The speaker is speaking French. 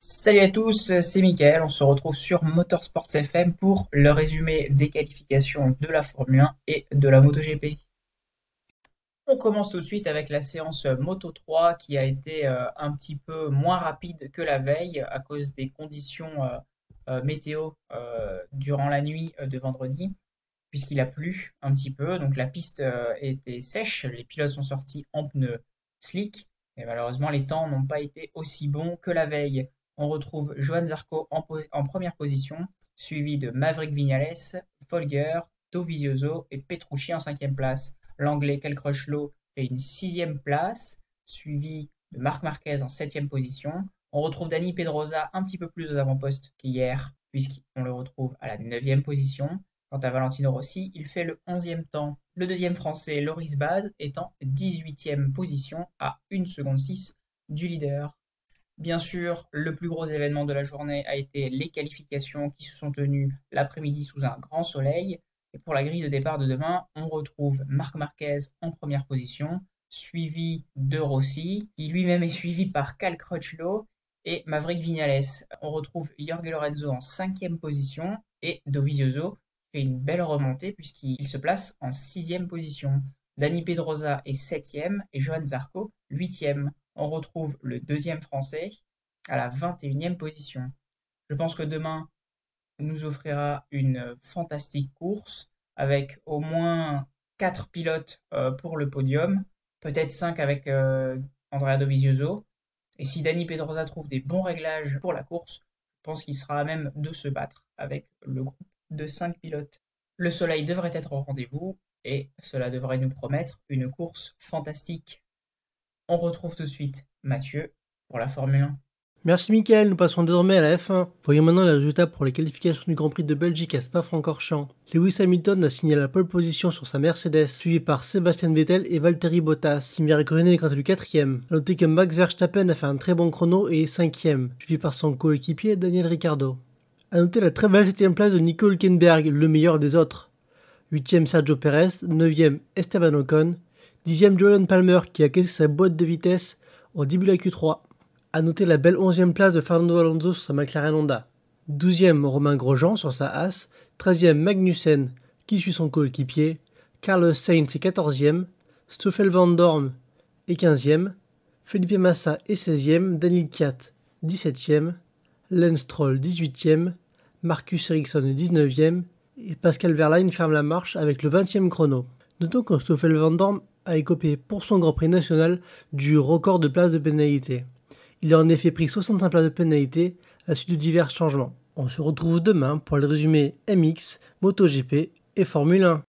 Salut à tous, c'est Mickaël, on se retrouve sur Motorsports FM pour le résumé des qualifications de la Formule 1 et de la MotoGP. On commence tout de suite avec la séance Moto 3 qui a été euh, un petit peu moins rapide que la veille à cause des conditions euh, euh, météo durant la nuit de vendredi puisqu'il a plu un petit peu, donc la piste était sèche, les pilotes sont sortis en pneus slick. Et malheureusement les temps n'ont pas été aussi bons que la veille on retrouve Johan Zarco en, première position, suivi de Maverick Vignales, Folger, Dovizioso et Petrucci en cinquième place. L'anglais Kel fait une sixième place, suivi de Marc Marquez en septième position. On retrouve Dani Pedrosa un petit peu plus aux avant-postes qu'hier, puisqu'on le retrouve à la neuvième position. Quant à Valentino Rossi, il fait le onzième temps. Le deuxième français, Loris Baz, est en 18e position à 1 seconde 6 du leader. Bien sûr, le plus gros événement de la journée a été les qualifications qui se sont tenues l'après-midi sous un grand soleil. Et pour la grille de départ de demain, on retrouve Marc Marquez en première position, suivi de Rossi, qui lui-même est suivi par Cal Crutchlow et Maverick Vignales. On retrouve Jorge Lorenzo en cinquième position et Dovizioso fait une belle remontée puisqu'il se place en sixième position. Dani Pedrosa est septième et Johan Zarco huitième on retrouve le deuxième français à la 21e position. Je pense que demain nous offrira une fantastique course avec au moins 4 pilotes euh, pour le podium, peut-être 5 avec euh, Andrea Dovizioso. Et si Dani Pedrosa trouve des bons réglages pour la course, je pense qu'il sera à même de se battre avec le groupe de 5 pilotes. Le soleil devrait être au rendez-vous et cela devrait nous promettre une course fantastique. On retrouve tout de suite Mathieu pour la Formule 1. Merci Mickaël, nous passons désormais à la F1. Voyons maintenant les résultats pour les qualifications du Grand Prix de Belgique à Spa-Francorchamps. Lewis Hamilton a signé la pole position sur sa Mercedes, suivi par Sébastien Vettel et Valtteri Bottas. Kimi Raikkonen est quant à lui quatrième. A noter que Max Verstappen a fait un très bon chrono et est cinquième, suivi par son coéquipier Daniel Ricciardo. A noter la très belle septième place de Nico Hülkenberg, le meilleur des autres. Huitième Sergio Perez, neuvième Esteban Ocon, Dixième Julian Palmer qui a cassé sa boîte de vitesse au début de la Q3. A noter la belle onzième place de Fernando Alonso sur sa McLaren Honda. Douzième Romain Grosjean sur sa As. Treizième Magnussen qui suit son coéquipier. Carlos Sainz est quatorzième. Stoffel Van Dorn est quinzième. Felipe Massa est seizième. Daniel Kiat dix-septième. Lance Stroll dix-huitième. Marcus Ericsson est dix-neuvième. Et Pascal Verlaine ferme la marche avec le vingtième chrono. Notons que Stoffel Van Dorn a écopé pour son Grand Prix national du record de places de pénalité. Il a en effet pris 65 places de pénalité à la suite de divers changements. On se retrouve demain pour le résumé MX, MotoGP et Formule 1.